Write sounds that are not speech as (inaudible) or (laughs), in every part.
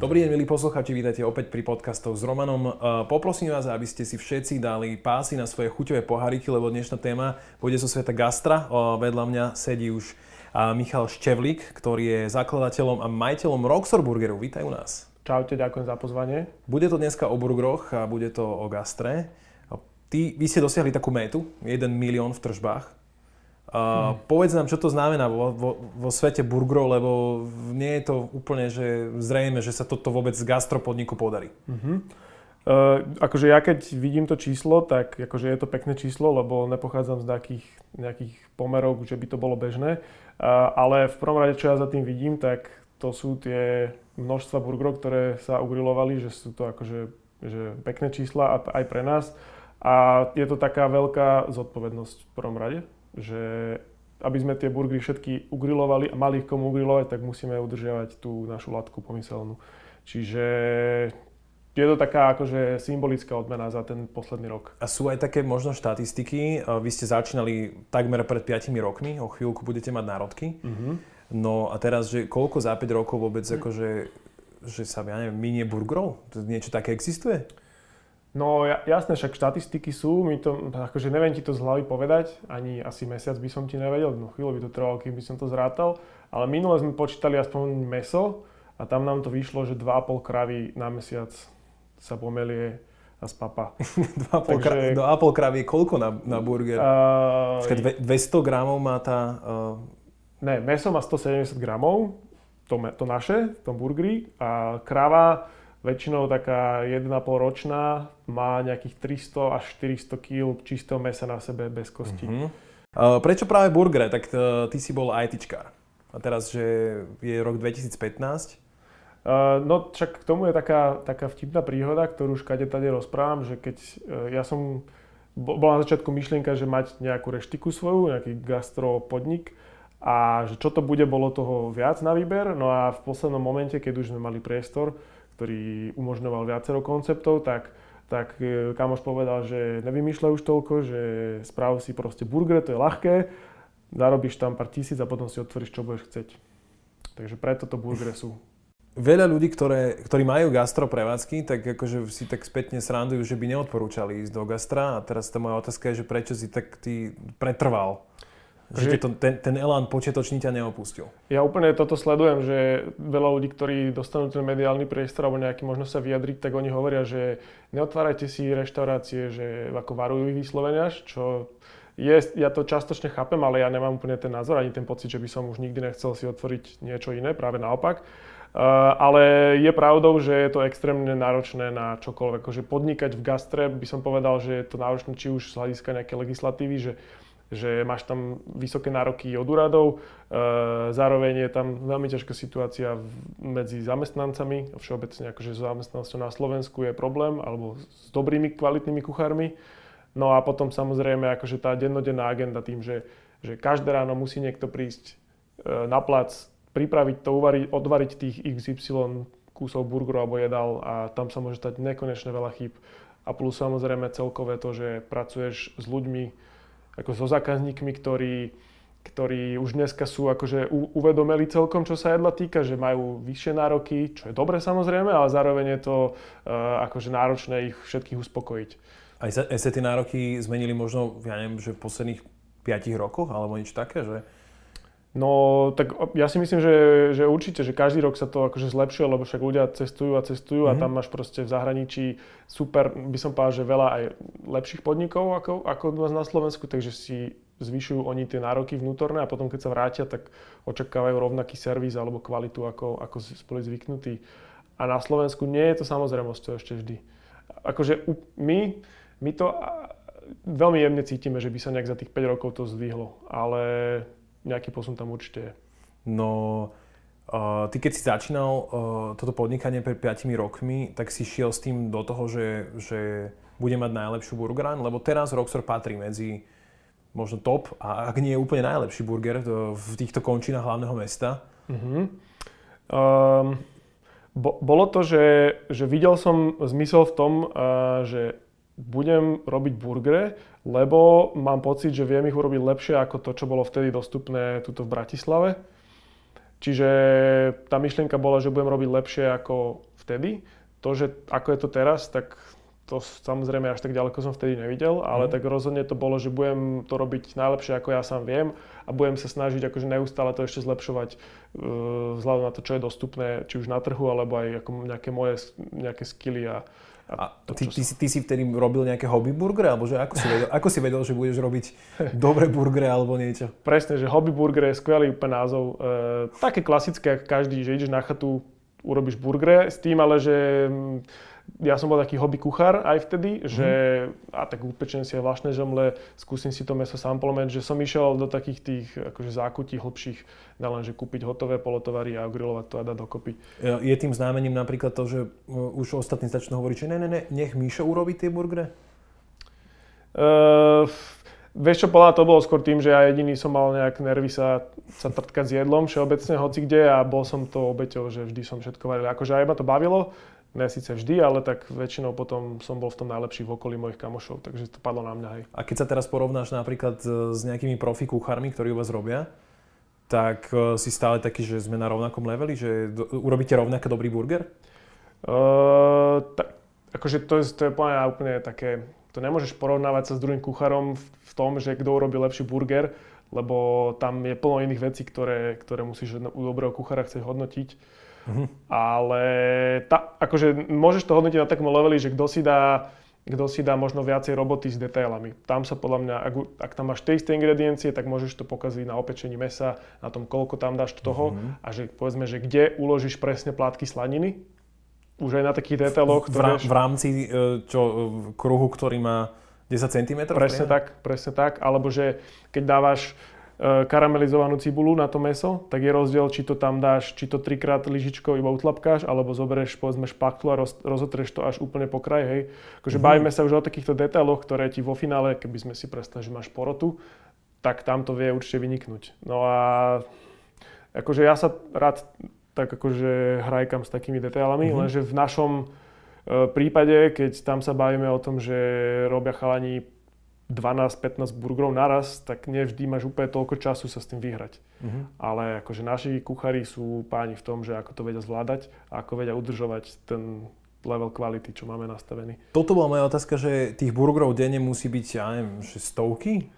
Dobrý deň, milí posluchači, vítajte opäť pri podcastoch s Romanom. Uh, poprosím vás, aby ste si všetci dali pásy na svoje chuťové poháriky, lebo dnešná téma bude zo sveta gastra. Uh, vedľa mňa sedí už uh, Michal Števlik, ktorý je zakladateľom a majiteľom Roxor Burgeru. Vítaj u nás. Čaute, ďakujem za pozvanie. Bude to dneska o burgeroch a bude to o gastre. Ty, vy ste dosiahli takú métu, 1 milión v tržbách. Uh. Povedz nám, čo to znamená vo, vo, vo svete burgerov, lebo nie je to úplne že zrejme, že sa toto vôbec z gastropodniku podarí. Uh-huh. Uh, akože ja keď vidím to číslo, tak akože je to pekné číslo, lebo nepochádzam z nejakých, nejakých pomerov, že by to bolo bežné. Uh, ale v prvom rade, čo ja za tým vidím, tak to sú tie množstva burgerov, ktoré sa ugrilovali, že sú to akože že pekné čísla aj pre nás. A je to taká veľká zodpovednosť v prvom rade, že aby sme tie burgery všetky ugrilovali a mali ich komu ugrilovať, tak musíme udržiavať tú našu latku pomyselnú. Čiže je to taká akože symbolická odmena za ten posledný rok. A sú aj také možno štatistiky, vy ste začínali takmer pred 5 rokmi, o chvíľku budete mať národky. Uh-huh. No a teraz, že koľko za 5 rokov vôbec uh-huh. akože, že sa, ja neviem, minie burgerov? Niečo také existuje? No jasné, však štatistiky sú, my to, akože neviem ti to z hlavy povedať, ani asi mesiac by som ti nevedel, no chvíľu by to trvalo, kým by som to zrátal, ale minule sme počítali aspoň meso a tam nám to vyšlo, že 2,5 kravy na mesiac sa pomelie a spapa. 2,5 (laughs) Takže, kravy je koľko na, na burger? Uh, Počkaj, 200 gramov má tá... Uh... Ne, meso má 170 gramov, to, to naše, v tom burgeri, a krava Väčšinou taká 1,5 ročná má nejakých 300 až 400 kg čistého mesa na sebe bez kosti. Uh-huh. Uh, prečo práve burgery? Tak uh, ty si bol ITčkár. A teraz, že je rok 2015. Uh, no však k tomu je taká, taká vtipná príhoda, ktorú už kade tady rozprávam, že keď uh, ja som, bola na začiatku myšlienka, že mať nejakú reštiku svoju, nejaký gastro podnik a že čo to bude, bolo toho viac na výber. No a v poslednom momente, keď už sme mali priestor, ktorý umožňoval viacero konceptov, tak, tak e, kamoš povedal, že nevymýšľaj už toľko, že správ si proste burger, to je ľahké, zarobíš tam pár tisíc a potom si otvoríš, čo budeš chceť. Takže preto to burgery sú. Veľa ľudí, ktoré, ktorí majú gastro prevádzky, tak akože si tak spätne srandujú, že by neodporúčali ísť do gastra. A teraz tá moja otázka je, že prečo si tak ty pretrval? Že to, ten, ten elán počiatočný ťa neopustil. Ja úplne toto sledujem, že veľa ľudí, ktorí dostanú ten mediálny priestor alebo nejaký možnosť sa vyjadriť, tak oni hovoria, že neotvárajte si reštaurácie, že ako varujú ich vyslovenia, čo je, ja to častočne chápem, ale ja nemám úplne ten názor, ani ten pocit, že by som už nikdy nechcel si otvoriť niečo iné, práve naopak. Uh, ale je pravdou, že je to extrémne náročné na čokoľvek. Akože podnikať v gastre by som povedal, že je to náročné či už z hľadiska nejakej legislatívy, že že máš tam vysoké nároky od úradov, e, zároveň je tam veľmi ťažká situácia medzi zamestnancami, všeobecne akože s zamestnanosťou na Slovensku je problém, alebo s dobrými kvalitnými kuchármi. No a potom samozrejme akože tá dennodenná agenda tým, že, že každé ráno musí niekto prísť e, na plac, pripraviť to, uvariť, odvariť tých XY kusov burgerov alebo jedal a tam sa môže stať nekonečne veľa chýb. A plus samozrejme celkové to, že pracuješ s ľuďmi, ako so zákazníkmi, ktorí, ktorí už dneska sú akože uvedomili celkom, čo sa jedla týka, že majú vyššie nároky, čo je dobre samozrejme, ale zároveň je to uh, akože náročné ich všetkých uspokojiť. Aj sa, aj sa tie nároky zmenili možno, ja neviem, že v posledných 5 rokoch, alebo niečo také, že No, tak ja si myslím, že, že určite, že každý rok sa to akože zlepšuje, lebo však ľudia cestujú a cestujú mm-hmm. a mhm. tam máš proste v zahraničí super, by som povedal, že veľa aj lepších podnikov ako, ako u nás na Slovensku, takže si zvyšujú oni tie nároky vnútorné a potom keď sa vrátia, tak očakávajú rovnaký servis alebo kvalitu, ako, ako boli zvyknutí. A na Slovensku nie je to samozrejmosťou ešte vždy. Akože my, my to veľmi jemne cítime, že by sa nejak za tých 5 rokov to zdvihlo, ale nejaký posun tam určite je. No, uh, ty keď si začínal uh, toto podnikanie pred 5 rokmi, tak si šiel s tým do toho, že, že bude mať najlepšiu burgeráň, lebo teraz Roxor patrí medzi možno top, a ak nie je úplne najlepší burger v týchto končinách hlavného mesta. Uh-huh. Um, bo, bolo to, že, že videl som zmysel v tom, uh, že budem robiť burgery, lebo mám pocit, že viem ich urobiť lepšie ako to, čo bolo vtedy dostupné tuto v Bratislave. Čiže tá myšlienka bola, že budem robiť lepšie ako vtedy. To, že ako je to teraz, tak to samozrejme až tak ďaleko som vtedy nevidel, ale mm. tak rozhodne to bolo, že budem to robiť najlepšie ako ja sám viem a budem sa snažiť akože neustále to ešte zlepšovať uh, vzhľadom na to, čo je dostupné, či už na trhu, alebo aj ako nejaké moje nejaké skily a, a, a ty, ty, si, ty si vtedy robil nejaké hobby burgery, alebo že ako si vedel, ako si vedel že budeš robiť (laughs) dobré burgery alebo niečo? Presne, že hobby burger je skvelý úplne názov. E, také klasické, ako každý, že ideš na chatu, urobíš burgery, s tým ale, že ja som bol taký hobby kuchár aj vtedy, mm-hmm. že a tak upečem si aj vlastné žemle, skúsim si to meso samplement, že som išiel do takých tých akože zákutí hlbších, len že kúpiť hotové polotovary a grilovať to a dať dokopy. Je tým známením napríklad to, že uh, už ostatní začnú hovoriť, že ne, ne, ne, nech Míšo urobí tie burgery? Uh, Vieš čo, podľa to bolo skôr tým, že ja jediný som mal nejak nervy sa, sa trtkať s jedlom všeobecne, hoci kde a bol som to obeťou, že vždy som všetko varil. Akože aj ma to bavilo, ne síce vždy, ale tak väčšinou potom som bol v tom najlepší v okolí mojich kamošov, takže to padlo na mňa. Hej. A keď sa teraz porovnáš napríklad s nejakými profi kuchármi, ktorí u vás robia, tak e, si stále taký, že sme na rovnakom leveli, že urobíte rovnaké dobrý burger? Uh, ta, akože to je, to je úplne také, to nemôžeš porovnávať sa s druhým kuchárom v, v tom, že kto urobí lepší burger, lebo tam je plno iných vecí, ktoré, ktoré musíš u dobrého kuchára chcieť hodnotiť. Mm-hmm. Ale tá, akože môžeš to hodnotiť na takom leveli, že kto si dá kto si dá možno viacej roboty s detailami. Tam sa podľa mňa, ak, ak tam máš tie isté ingrediencie, tak môžeš to pokaziť na opečení mesa, na tom, koľko tam dáš toho mm-hmm. a že povedzme, že kde uložíš presne plátky slaniny, už aj na takých detailoch. V, v rámci e, čo, kruhu, ktorý má 10 cm? Presne tak, presne tak. Alebo že keď dávaš E, karamelizovanú cibulu na to meso, tak je rozdiel, či to tam dáš, či to trikrát lyžičkou iba utlapkáš, alebo zoberieš povedzme špachtlu a roz, rozotreš to až úplne po kraj, hej. Akože mm-hmm. bavíme sa už o takýchto detailoch, ktoré ti vo finále, keby sme si predstavili, že máš porotu, tak tam to vie určite vyniknúť. No a akože ja sa rád tak akože hrajkam s takými detailami, mm-hmm. lenže v našom e, prípade, keď tam sa bavíme o tom, že robia chalani 12-15 burgerov naraz, tak nevždy máš úplne toľko času sa s tým vyhrať. Uh-huh. Ale akože naši kuchári sú páni v tom, že ako to vedia zvládať a ako vedia udržovať ten level kvality, čo máme nastavený. Toto bola moja otázka, že tých burgerov denne musí byť, ja neviem, že stovky?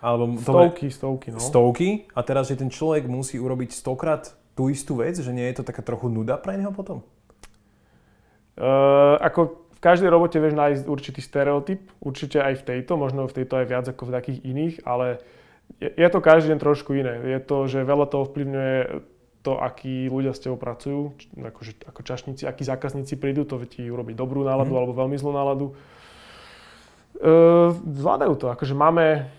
Alebo stovky, dobre, stovky, no. Stovky a teraz, že ten človek musí urobiť stokrát tú istú vec, že nie je to taká trochu nuda pre neho potom? Uh, ako v každej robote vieš nájsť určitý stereotyp, určite aj v tejto, možno v tejto aj viac ako v takých iných, ale je, je to každý deň trošku iné. Je to, že veľa toho ovplyvňuje to, akí ľudia s tebou pracujú, akože, ako čašníci, akí zákazníci prídu, to ti urobiť dobrú náladu mm. alebo veľmi zlú náladu. E, zvládajú to, akože máme,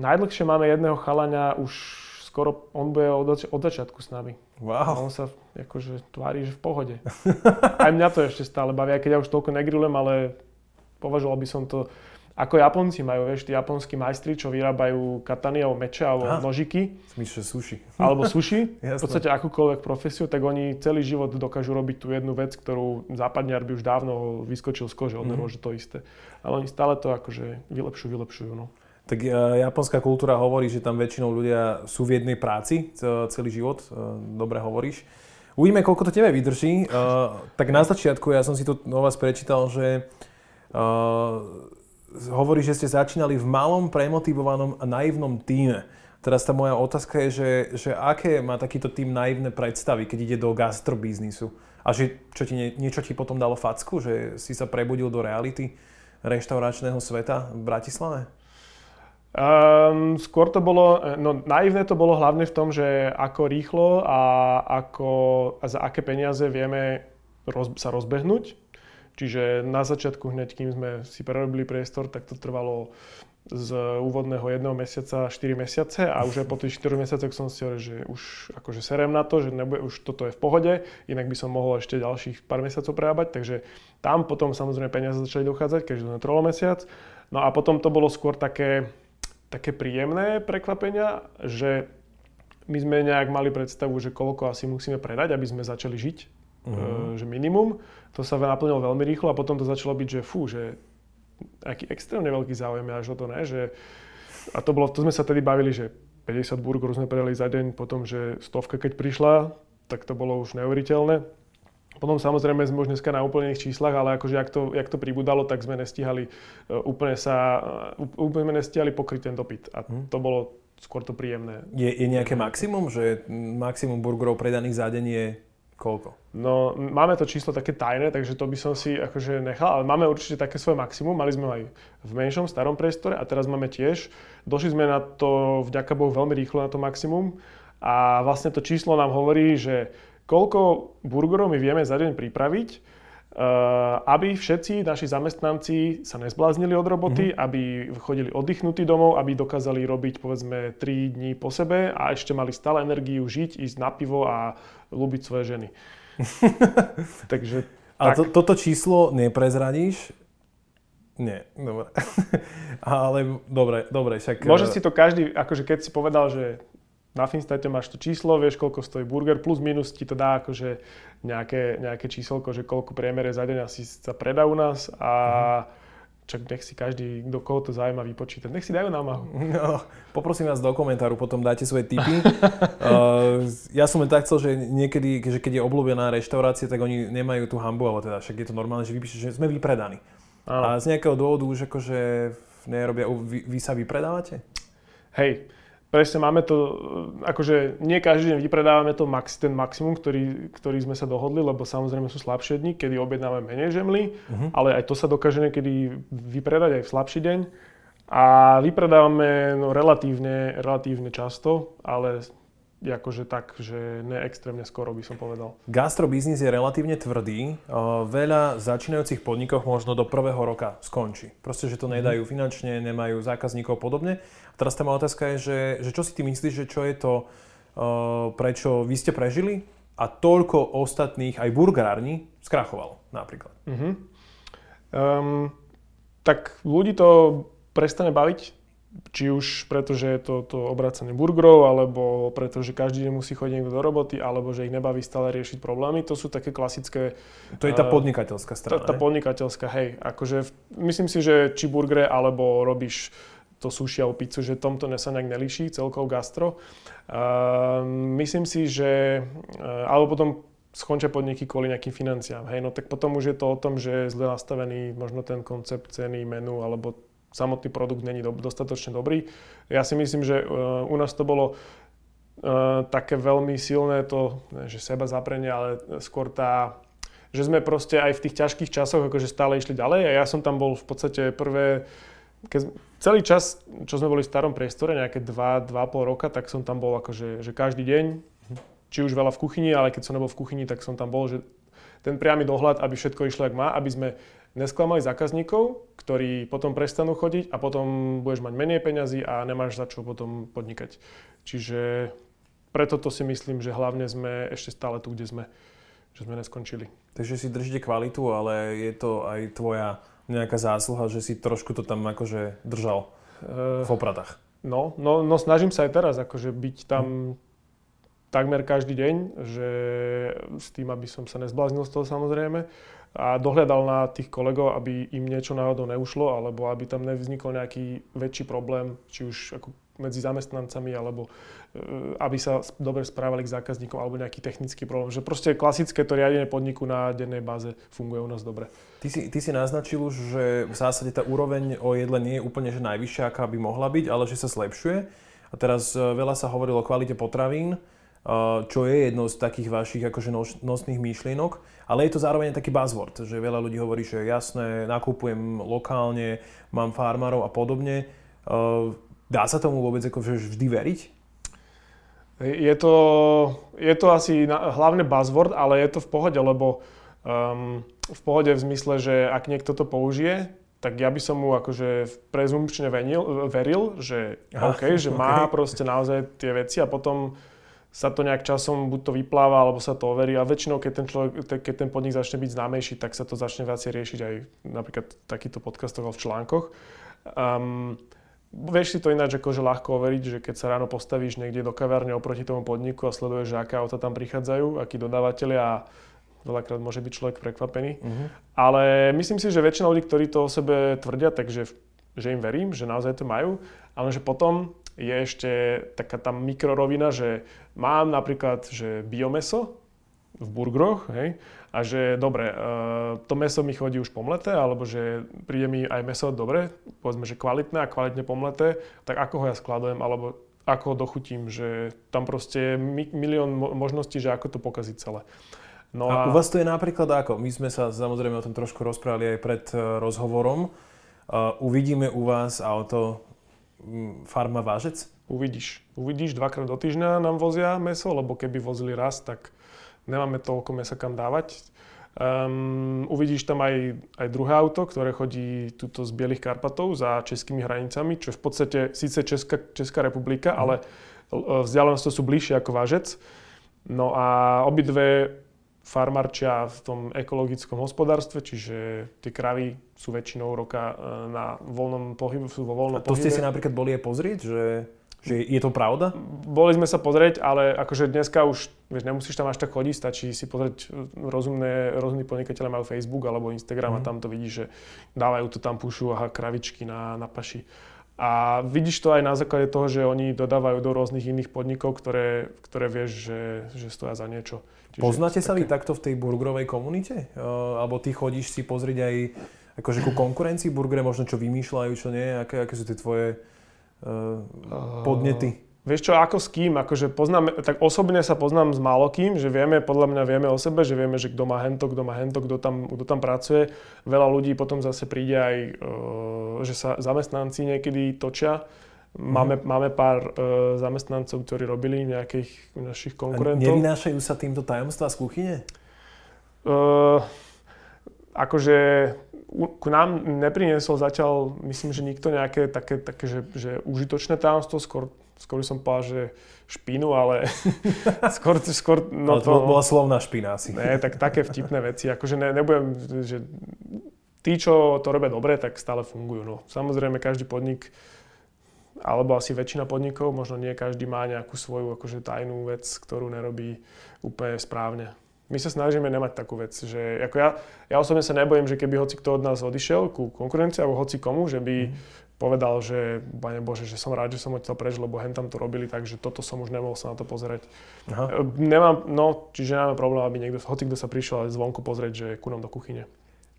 najdlhšie máme jedného chalania už skoro, on bude od, od začiatku s nami. Wow. on sa akože tvári, že v pohode. Aj mňa to ešte stále baví, aj keď ja už toľko negrilujem, ale považoval by som to, ako Japonci majú, vieš, tí japonskí majstri, čo vyrábajú katany alebo meče alebo Aha. nožiky. Smyšľe suši. Alebo suši. (laughs) v podstate akúkoľvek profesiu, tak oni celý život dokážu robiť tú jednu vec, ktorú západniar by už dávno vyskočil z kože, on mm. nemôže to isté. Ale oni stále to akože vylepšujú, vylepšujú. No. Tak e, japonská kultúra hovorí, že tam väčšinou ľudia sú v jednej práci celý život. E, dobre hovoríš. Uvidíme, koľko to tebe vydrží. E, tak na začiatku, ja som si to o vás prečítal, že hovorí, že ste začínali v malom, premotivovanom a naivnom týme. Teraz tá moja otázka je, že, že aké má takýto tým naivné predstavy, keď ide do gastrobiznisu? A že čo ti, niečo ti potom dalo facku, že si sa prebudil do reality reštauračného sveta v Bratislave? Um, skôr to bolo, no naivné to bolo hlavne v tom, že ako rýchlo a, ako, a za aké peniaze vieme roz, sa rozbehnúť. Čiže na začiatku hneď, kým sme si prerobili priestor, tak to trvalo z úvodného jedného mesiaca 4 mesiace a už aj po tých 4 mesiacoch som si hovoril, že už akože serem na to, že nebude, už toto je v pohode, inak by som mohol ešte ďalších pár mesiacov prerábať, takže tam potom samozrejme peniaze začali dochádzať, keďže to netrvalo mesiac. No a potom to bolo skôr také, také príjemné prekvapenia, že my sme nejak mali predstavu, že koľko asi musíme predať, aby sme začali žiť, uh-huh. e, že minimum. To sa naplnilo veľmi rýchlo a potom to začalo byť, že fú, že aký extrémne veľký záujem až o to, ne? Že, a to, bolo, to sme sa tedy bavili, že 50 burgerov sme predali za deň, potom, že stovka keď prišla, tak to bolo už neuveriteľné. Potom samozrejme sme už dneska na úplných číslach, ale akože jak to, jak to pribudalo, tak sme nestihali uh, úplne sa, uh, úplne nestihali pokryť ten dopyt. A hmm. to bolo skôr to príjemné. Je, je nejaké maximum, že maximum burgerov predaných za deň je koľko? No, máme to číslo také tajné, takže to by som si akože nechal, ale máme určite také svoje maximum. Mali sme ho aj v menšom, starom priestore a teraz máme tiež. Došli sme na to, vďaka Bohu, veľmi rýchlo na to maximum a vlastne to číslo nám hovorí, že koľko burgerov my vieme za deň pripraviť, eh, aby všetci naši zamestnanci sa nezbláznili od roboty, mm-hmm. aby chodili oddychnutí domov, aby dokázali robiť povedzme 3 dní po sebe a ešte mali stále energiu žiť, ísť na pivo a ľúbiť svoje ženy. (laughs) Takže... Ale to, toto číslo neprezradíš? Nie, dobre. (laughs) Ale dobre, dobre, však... Môže si to každý, akože keď si povedal, že na Finstate máš to číslo, vieš, koľko stojí burger, plus minus ti to dá akože nejaké, nejaké číselko, že koľko priemere za deň asi sa predá u nás a uh-huh. čak nech si každý, do koho to zaujíma, vypočítať. Nech si dajú námahu. No, poprosím vás do komentáru, potom dáte svoje tipy. uh, (laughs) ja som len tak chcel, že niekedy, že keď je obľúbená reštaurácia, tak oni nemajú tú hambu, ale teda však je to normálne, že vypíše, že sme vypredaní. Uh-huh. A z nejakého dôvodu už akože nerobia, vy, vy sa vypredávate? Hej, presne máme to, akože nie každý deň vypredávame to max, ten maximum, ktorý, ktorý sme sa dohodli, lebo samozrejme sú slabšie dni, kedy objednávame menej žemly, uh-huh. ale aj to sa dokáže niekedy vypredať aj v slabší deň. A vypredávame no, relatívne, relatívne často, ale akože tak, že ne extrémne skoro by som povedal. Gastrobiznis je relatívne tvrdý. Veľa začínajúcich podnikov možno do prvého roka skončí. Proste, že to mhm. nedajú finančne, nemajú zákazníkov podobne. A teraz tá moja otázka je, že, že čo si ty myslíš, že čo je to, prečo vy ste prežili a toľko ostatných, aj burgerárni, skrachovalo napríklad? Uh-huh. Um, tak ľudí to prestane baviť, či už preto, že je to, to obracanie burgerov, alebo preto, že každý deň musí chodiť niekto do roboty, alebo že ich nebaví stále riešiť problémy. To sú také klasické... To je tá eh, podnikateľská strana. Tá, tá podnikateľská, hej. Akože myslím si, že či burgere, alebo robíš to sushi alebo pizzu, že tomto sa nejak nelíši celkov gastro. Uh, myslím si, že... Uh, alebo potom skončia podniky kvôli nejakým financiám. Hej, no tak potom už je to o tom, že je zle nastavený možno ten koncept ceny, menu alebo samotný produkt není do, dostatočne dobrý. Ja si myslím, že uh, u nás to bolo uh, také veľmi silné to, že seba zaprenie, ale skôr tá, že sme proste aj v tých ťažkých časoch akože stále išli ďalej a ja som tam bol v podstate prvé, keď, celý čas, čo sme boli v starom priestore, nejaké 2-2,5 roka, tak som tam bol akože že každý deň, či už veľa v kuchyni, ale keď som nebol v kuchyni, tak som tam bol, že ten priamy dohľad, aby všetko išlo, jak má, aby sme nesklamali zákazníkov, ktorí potom prestanú chodiť a potom budeš mať menej peňazí a nemáš za čo potom podnikať. Čiže preto to si myslím, že hlavne sme ešte stále tu, kde sme, že sme neskončili. Takže si držíte kvalitu, ale je to aj tvoja nejaká zásluha, že si trošku to tam akože držal uh, v opratách. No, no, no snažím sa aj teraz akože byť tam. Takmer každý deň, že s tým, aby som sa nezbláznil z toho samozrejme a dohľadal na tých kolegov, aby im niečo náhodou neušlo, alebo aby tam nevznikol nejaký väčší problém, či už ako medzi zamestnancami, alebo e, aby sa dobre správali k zákazníkom, alebo nejaký technický problém. Že proste klasické to riadenie podniku na dennej báze funguje u nás dobre. Ty si, ty si naznačil už, že v zásade tá úroveň o jedle nie je úplne že najvyššia, aká by mohla byť, ale že sa zlepšuje. A teraz e, veľa sa hovorilo o kvalite potravín čo je jedno z takých vašich akože nosných myšlienok, ale je to zároveň taký buzzword, že veľa ľudí hovorí, že jasné, nakupujem lokálne, mám farmárov a podobne. Dá sa tomu vôbec akože vždy veriť? Je to, je to asi hlavne buzzword, ale je to v pohode, lebo um, v pohode v zmysle, že ak niekto to použije, tak ja by som mu akože prezumpčne veril, veril že OK, že má (laughs) proste naozaj tie veci a potom sa to nejak časom buď to vypláva, alebo sa to overí a väčšinou, keď ten, človek, keď ten podnik začne byť známejší, tak sa to začne viacej riešiť aj napríklad v takýchto podcastoch alebo v článkoch. Um, vieš si to ináč akože ľahko overiť, že keď sa ráno postavíš niekde do kavárne oproti tomu podniku a sleduješ, že aké auta tam prichádzajú, akí dodávateľia a veľakrát môže byť človek prekvapený. Uh-huh. Ale myslím si, že väčšina ľudí, ktorí to o sebe tvrdia, takže že im verím, že naozaj to majú, ale že potom je ešte taká tá mikrorovina, že mám napríklad že biomeso v burgeroch, hej, a že dobre, e, to meso mi chodí už pomleté, alebo že príde mi aj meso dobre, povedzme, že kvalitné a kvalitne pomleté, tak ako ho ja skladujem, alebo ako ho dochutím, že tam proste je milión možností, že ako to pokaziť celé. No a, a u vás to je napríklad ako? My sme sa samozrejme o tom trošku rozprávali aj pred uh, rozhovorom. Uh, uvidíme u vás auto um, Farma Vážec? Uvidíš. Uvidíš, dvakrát do týždňa nám vozia meso, lebo keby vozili raz, tak nemáme toľko mesa kam dávať. Um, uvidíš tam aj, aj druhé auto, ktoré chodí tuto z Bielých Karpatov za českými hranicami, čo je v podstate síce Česká, Česká republika, mm. ale vzdialenosti sú bližšie ako Vážec. No a obidve farmarčia v tom ekologickom hospodárstve, čiže tie kravy sú väčšinou roka e, na voľnom pohybu, sú vo voľnom A to pohybe. ste si napríklad boli aj pozrieť, že že je to pravda? Boli sme sa pozrieť, ale akože dneska už vieš, nemusíš tam až tak chodiť, stačí si pozrieť e, rozumné, rozumní podnikateľe majú Facebook alebo Instagram mm. a mhm. tam to vidíš, že dávajú to tam, pušu aha, kravičky na, na paši. A vidíš to aj na základe toho, že oni dodávajú do rôznych iných podnikov, ktoré, ktoré vieš, že, že stoja za niečo. Čiže Poznáte sa také... vy takto v tej burgerovej komunite? Uh, alebo ty chodíš si pozrieť aj akože ku konkurencii burgere, možno čo vymýšľajú, čo nie? Aké, aké sú tie tvoje uh, podnety? Vieš čo, ako s kým? Akože poznám, tak osobne sa poznám s málokým, že vieme, podľa mňa vieme o sebe, že vieme, že kto má hento, kto má hento, kto tam, kto tam pracuje. Veľa ľudí potom zase príde aj, uh, že sa zamestnanci niekedy točia. Máme, mm. máme pár uh, zamestnancov, ktorí robili nejakých našich konkurentov. A nevynášajú sa týmto tajomstvá z kuchyne? Uh, akože ku nám nepriniesol zatiaľ, myslím, že nikto nejaké také, také že, že užitočné tajomstvo, skôr, skôr som povedal, že špínu, ale (laughs) skôr, skôr no ale to... bola slovná špína asi. Ne, tak také vtipné veci, akože ne, nebudem, že tí, čo to robia dobre, tak stále fungujú. No. Samozrejme, každý podnik alebo asi väčšina podnikov, možno nie každý má nejakú svoju akože tajnú vec, ktorú nerobí úplne správne my sa snažíme nemať takú vec, že ako ja, ja osobne sa nebojím, že keby hoci kto od nás odišiel ku konkurencii alebo hoci komu, že by mm. povedal, že Pane Bože, že som rád, že som odtiaľ preč, lebo hen tam to robili, takže toto som už nemohol sa na to pozerať. Aha. E, nemám, no, čiže nemáme problém, aby niekto, hoci kto sa prišiel zvonku pozrieť, že ku nám do kuchyne.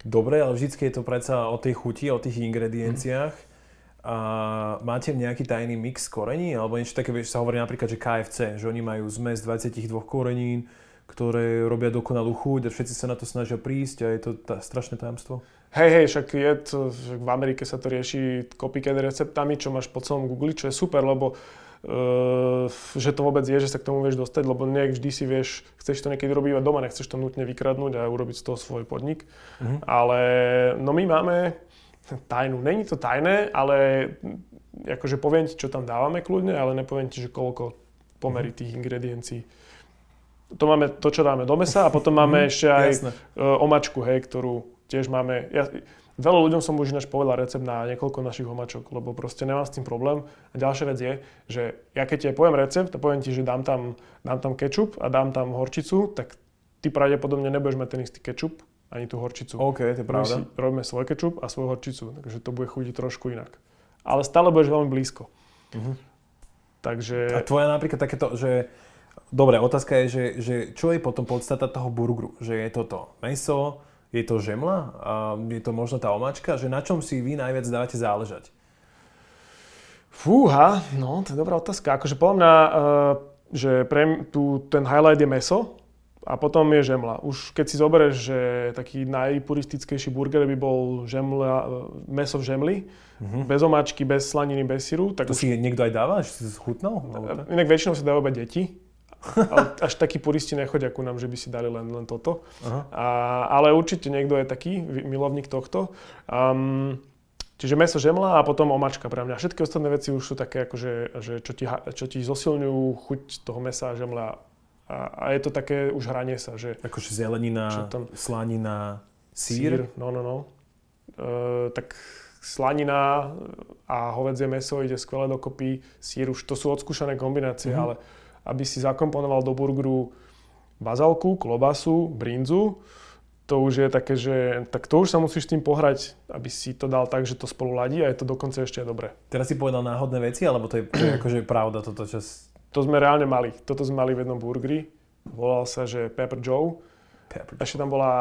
Dobre, ale vždycky je to predsa o tej chuti, o tých ingredienciách. Mm. A máte nejaký tajný mix korení? Alebo niečo také, vieš, sa hovorí napríklad, že KFC, že oni majú zmes 22 korenín, ktoré robia dokonalú chuť a všetci sa na to snažia prísť a je to tá, strašné tajomstvo? Hej, hej, však je to, v Amerike sa to rieši copycat receptami, čo máš po celom Google, čo je super, lebo uh, že to vôbec je, že sa k tomu vieš dostať, lebo nie vždy si vieš, chceš to niekedy robiť doma, nechceš to nutne vykradnúť a urobiť z toho svoj podnik. Uh-huh. Ale no my máme tajnú, není to tajné, ale akože poviem ti, čo tam dávame kľudne, ale nepoviem ti, že koľko pomerí uh-huh. tých ingrediencií to máme to, čo dáme do mesa a potom máme mm, ešte aj jasné. Uh, omačku, hej, ktorú tiež máme. Ja, veľa ľuďom som už ináč povedal recept na niekoľko našich omačok, lebo proste nemám s tým problém. A ďalšia vec je, že ja keď ti poviem recept a poviem ti, že dám tam, dám tam kečup a dám tam horčicu, tak ty pravdepodobne nebudeš mať ten istý kečup ani tú horčicu. OK, to je pravda. Si robíme svoj kečup a svoju horčicu, takže to bude chutiť trošku inak. Ale stále budeš veľmi blízko. Uh-huh. Takže... A tvoja napríklad takéto, že Dobre, otázka je, že, že čo je potom podstata toho burgeru? Že je to to meso, je to žemla, a je to možno tá omáčka, že na čom si vy najviac dávate záležať? Fúha, no to je dobrá otázka. Akože podľa mňa, uh, že pre tu ten highlight je meso a potom je žemla. Už keď si zoberieš, že taký najpuristickejší burger by bol žemla, uh, meso v žemli, uh-huh. bez omáčky, bez slaniny, bez syru. Tak to už... si niekto aj dáva, že si schutnal? Inak väčšinou sa dávajú deti, (laughs) ale až takí puristi nechodia ku nám, že by si dali len, len toto. A, ale určite niekto je taký milovník tohto. Um, čiže meso žemla a potom omačka pre mňa. Všetky ostatné veci už sú také, akože, že čo, ti, čo ti zosilňujú chuť toho mesa a žemla. A, a je to také už hranie sa. Že, akože zelenina, tam, slanina, sír? sír no, no, no. Uh, tak slanina a hovedzie meso ide skvele dokopy. Sír už to sú odskúšané kombinácie, mm-hmm. ale aby si zakomponoval do burgeru bazalku, klobasu, brinzu, to už je také, že tak to už sa musíš s tým pohrať, aby si to dal tak, že to spolu ladí a je to dokonca ešte aj dobré. Teraz si povedal náhodné veci, alebo to je, to je (clears throat) akože pravda toto, čo... To sme reálne mali. Toto sme mali v jednom burgeri. Volal sa, že Pepper Joe. Pepper Ešte tam bola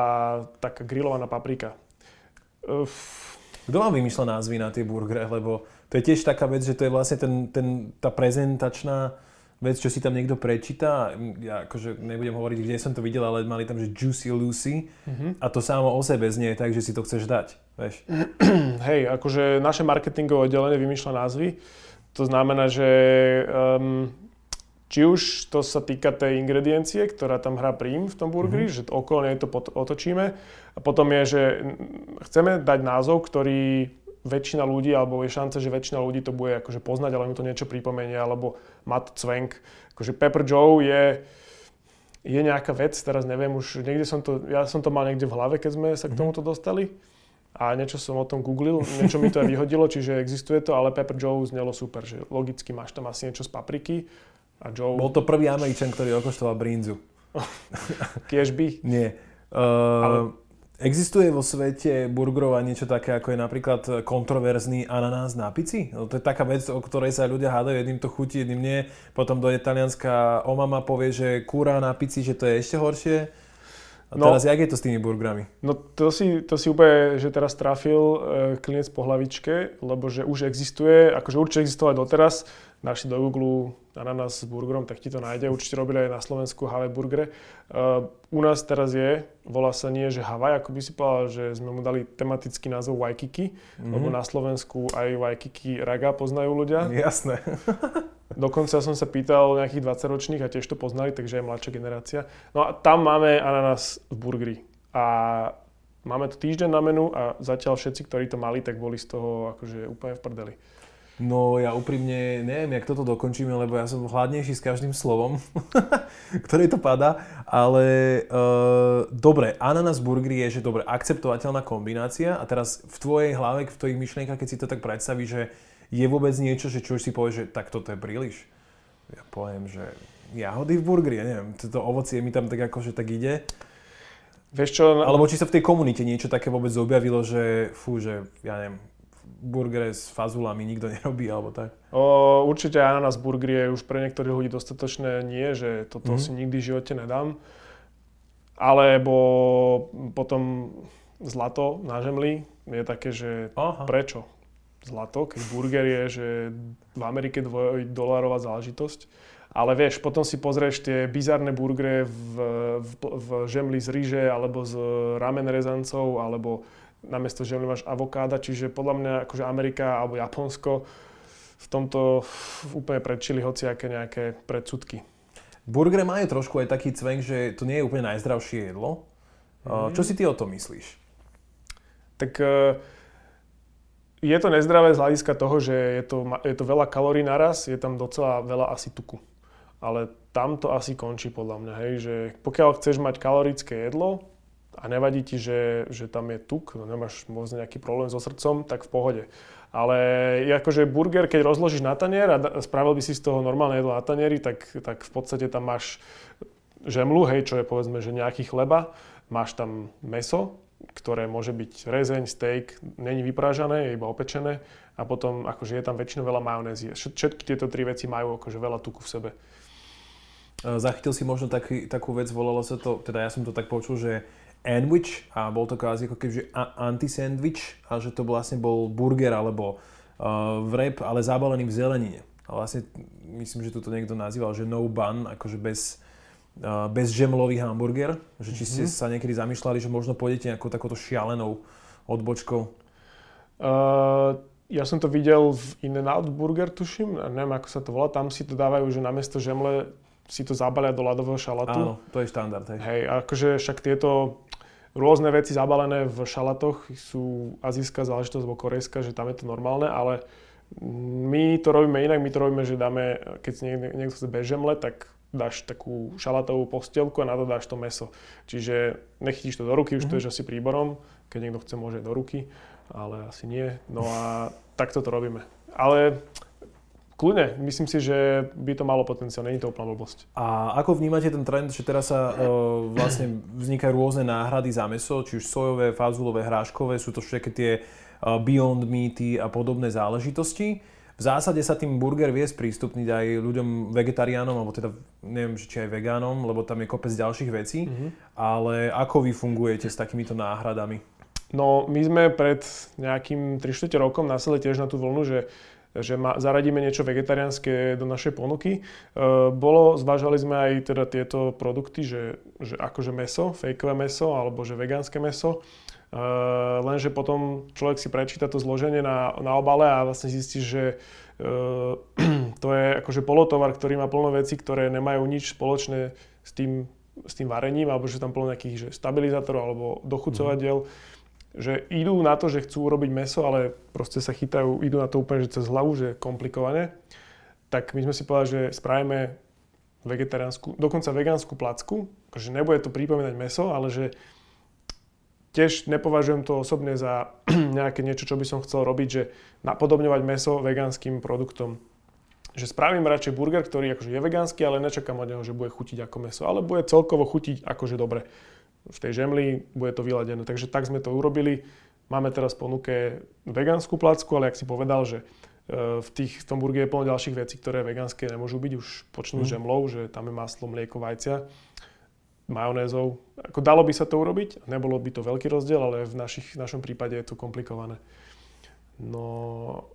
taká grillovaná paprika. Uf. Kto vám vymýšľa názvy na tie burgery? Lebo to je tiež taká vec, že to je vlastne ten, ten, tá prezentačná vec, čo si tam niekto prečíta, ja akože nebudem hovoriť, kde som to videl, ale mali tam, že Juicy Lucy mm-hmm. a to samo o sebe znie tak, že si to chceš dať, vieš. (clears throat) Hej, akože naše marketingové oddelenie vymýšľa názvy, to znamená, že um, či už to sa týka tej ingrediencie, ktorá tam hrá prím v tom burgeri, mm-hmm. že okolo nej to pot- otočíme a potom je, že chceme dať názov, ktorý väčšina ľudí, alebo je šanca, že väčšina ľudí to bude akože poznať, ale mu to niečo pripomenie, alebo má to cvenk. Akože Pepper Joe je, je nejaká vec, teraz neviem, už niekde som to, ja som to mal niekde v hlave, keď sme sa k mhm. tomuto dostali. A niečo som o tom googlil, niečo mi to aj vyhodilo, čiže existuje to, ale Pepper Joe znelo super, že logicky máš tam asi niečo z papriky. A Joe... Bol to prvý Američan, ktorý okoštoval brinzu. (laughs) Kiežby? Nie. Uh, ale Existuje vo svete burgerov niečo také, ako je napríklad kontroverzný ananás na pici? No, to je taká vec, o ktorej sa ľudia hádajú, jedným to chutí, jedným nie. Potom do Talianska omama povie, že kúra na pici, že to je ešte horšie. A no, teraz, jak je to s tými burgerami? No to si, to si úplne, že teraz trafil e, klinec po hlavičke, lebo že už existuje, akože určite existovať doteraz, našli do Google ananás s burgerom, tak ti to nájde. Určite robili aj na Slovensku Hawaii burgery. Uh, u nás teraz je, volá sa nie, že Hawaii, ako by si povedal, že sme mu dali tematický názov Waikiki, mm-hmm. lebo na Slovensku aj Waikiki Raga poznajú ľudia. Jasné. (laughs) Dokonca som sa pýtal nejakých 20 ročných a tiež to poznali, takže aj mladšia generácia. No a tam máme ananás v burgeri. A máme to týždeň na menu a zatiaľ všetci, ktorí to mali, tak boli z toho akože úplne v prdeli. No ja úprimne neviem, jak toto dokončíme, lebo ja som hladnejší s každým slovom, (laughs) ktoré to padá, ale uh, dobre, ananas burgery je, že dobre, akceptovateľná kombinácia a teraz v tvojej hlave, v tvojich myšlienkach, keď si to tak predstavíš, že je vôbec niečo, že čo už si povieš, že tak toto je príliš. Ja poviem, že jahody v burgeri, ja neviem, toto ovocie mi tam tak akože tak ide. Vieš čo? Alebo či sa v tej komunite niečo také vôbec objavilo, že fú, že ja neviem, burgere s fazulami nikto (laughs) nerobí, alebo tak? O, určite ananas burger je už pre niektorých ľudí dostatočné nie, že toto mm-hmm. si nikdy v živote nedám. Alebo potom zlato na žemli je také, že Aha. prečo zlato, keď burger je, že v Amerike dvojdolárová záležitosť. Ale vieš, potom si pozrieš tie bizarné burgery v, v, v žemli z ríže, alebo z ramen rezancov, alebo namiesto žemly máš avokáda, čiže podľa mňa akože Amerika alebo Japonsko v tomto úplne predčili hociaké nejaké predsudky. Burgery majú trošku aj taký cvenk, že to nie je úplne najzdravšie jedlo. Mm. Čo si ty o tom myslíš? Tak e, je to nezdravé z hľadiska toho, že je to, je to veľa kalórií naraz, je tam docela veľa asi tuku. Ale tam to asi končí podľa mňa, hej, že pokiaľ chceš mať kalorické jedlo, a nevadí ti, že, že tam je tuk, no nemáš možno nejaký problém so srdcom, tak v pohode. Ale akože burger, keď rozložíš na tanier a spravil by si z toho normálne jedlo na tanieri, tak, tak v podstate tam máš žemlu, hej, čo je povedzme, že nejaký chleba, máš tam meso, ktoré môže byť rezeň, steak, není vyprážané, je iba opečené a potom akože je tam väčšinou veľa majonézy. Všetky tieto tri veci majú akože veľa tuku v sebe. Zachytil si možno taký, takú vec, volalo sa to, teda ja som to tak počul, že sandwich a bol to kvázi ako kebyže anti-sandwich a že to vlastne bol burger alebo uh, wrap, ale zabalený v zelenine. A vlastne myslím, že tu to niekto nazýval, že no bun, akože bez, uh, bez žemlový hamburger. Že či ste mm-hmm. sa niekedy zamýšľali, že možno pôjdete nejakou takouto šialenou odbočkou? Uh, ja som to videl v In-N-Out Burger, tuším, neviem ako sa to volá, tam si to dávajú, že namiesto žemle si to zabalia do ľadového šalatu. Áno, to je štandard. Hej, hej akože však tieto rôzne veci zabalené v šalatoch sú azijská záležitosť alebo korejská, že tam je to normálne, ale my to robíme inak, my to robíme, že dáme, keď si niekto, niekto chce bez žemle, tak dáš takú šalatovú postielku a na to dáš to meso. Čiže nechytíš to do ruky, už mm-hmm. to je mhm. asi príborom, keď niekto chce, môže do ruky, ale asi nie. No a takto to robíme. Ale Kľudne, myslím si, že by to malo potenciál, není to úplná blbosť. A ako vnímate ten trend, že teraz sa uh, vlastne vznikajú rôzne náhrady za meso, či už sojové, fazulové, hráškové, sú to všetky tie uh, Beyond Meaty a podobné záležitosti. V zásade sa tým burger vie sprístupniť aj ľuďom vegetariánom, alebo teda neviem, či aj vegánom, lebo tam je kopec ďalších vecí. Mm-hmm. Ale ako vy fungujete s takýmito náhradami? No, my sme pred nejakým 3 rokom naseli tiež na tú vlnu, že že ma, zaradíme niečo vegetariánske do našej ponuky. E, bolo, zvážali sme aj teda tieto produkty, že, že akože meso, fejkové meso alebo že vegánske meso. E, lenže potom človek si prečíta to zloženie na, na obale a vlastne zistí, že e, (clears throat) to je akože polotovar, ktorý má plno vecí, ktoré nemajú nič spoločné s tým, s tým varením, alebo že tam plno nejakých že stabilizátorov alebo dochucovadiel. Mm že idú na to, že chcú urobiť meso, ale proste sa chytajú, idú na to úplne že cez hlavu, že komplikovane, tak my sme si povedali, že spravíme vegetariánsku, dokonca vegánsku placku, že nebude to pripomínať meso, ale že tiež nepovažujem to osobne za (clears throat) nejaké niečo, čo by som chcel robiť, že napodobňovať meso vegánskym produktom. Že spravím radšej burger, ktorý akože je vegánsky, ale nečakám od neho, že bude chutiť ako meso, ale bude celkovo chutiť akože dobre v tej žemli, bude to vyladené. Takže tak sme to urobili. Máme teraz v ponuke vegánsku placku, ale ak si povedal, že e, v, tých, v tom burgeri je plno ďalších vecí, ktoré vegánske nemôžu byť, už počnú mm. žemlou, že tam je maslo, mlieko, vajcia, majonézou. Ako dalo by sa to urobiť, nebolo by to veľký rozdiel, ale v, našich, v našom prípade je to komplikované. No...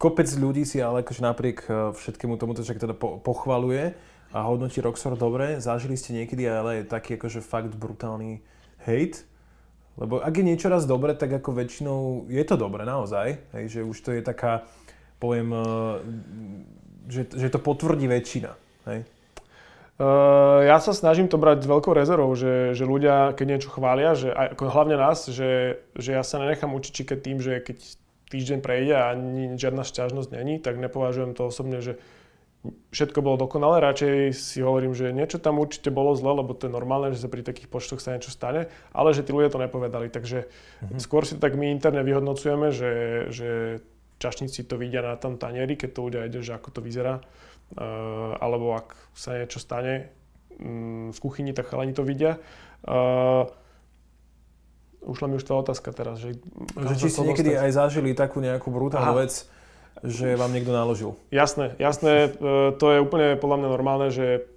Kopec ľudí si ale akože napriek e, všetkému tomu to teda pochvaluje a hodnotí Roxor dobre. Zažili ste niekedy ale taký akože fakt brutálny hate? Lebo ak je niečo raz dobre, tak ako väčšinou je to dobre naozaj. Hej, že už to je taká, poviem, eh, že, že to potvrdí väčšina. Hej? Uh, ja sa snažím to brať s veľkou rezervou, že, že ľudia, keď niečo chvália, že ako hlavne nás, že, že ja sa nenechám učiť tým, že keď týždeň prejde a ani žiadna šťažnosť není, tak nepovažujem to osobne, že všetko bolo dokonalé. Radšej si hovorím, že niečo tam určite bolo zle, lebo to je normálne, že sa pri takých počtoch sa niečo stane, ale že tí ľudia to nepovedali. Takže mm-hmm. skôr si tak my interne vyhodnocujeme, že, že čašníci to vidia na tam tanieri, keď to ľudia ide, že ako to vyzerá. Uh, alebo ak sa niečo stane um, v kuchyni, tak chalani to vidia. Uh, ušla mi už tá otázka teraz. Že, že či ste niekedy aj zažili takú nejakú brutálnu Aha. vec, že vám niekto naložil. Jasné, jasné, e, to je úplne podľa mňa normálne, že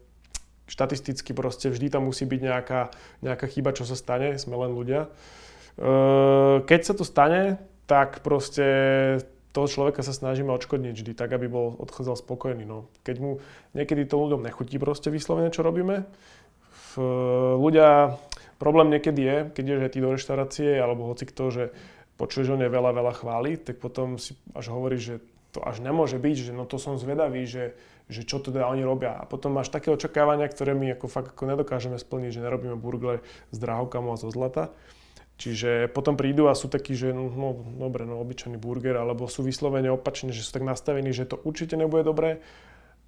štatisticky proste vždy tam musí byť nejaká, nejaká chyba, čo sa stane, sme len ľudia. E, keď sa to stane, tak proste toho človeka sa snažíme odškodniť vždy, tak aby bol odchádzal spokojný. No. Keď mu niekedy to ľuďom nechutí proste vyslovene, čo robíme, ľudia, problém niekedy je, keď ideš ty do reštaurácie, alebo hoci kto, že počuješ o nej veľa, veľa chváli, tak potom si až hovoríš, že to až nemôže byť, že no to som zvedavý, že, že čo teda oni robia. A potom máš také očakávania, ktoré my ako fakt ako nedokážeme splniť, že nerobíme burgle s drahokamo a zo zlata. Čiže potom prídu a sú takí, že no, no dobre, no obyčajný burger, alebo sú vyslovene opačne, že sú tak nastavení, že to určite nebude dobré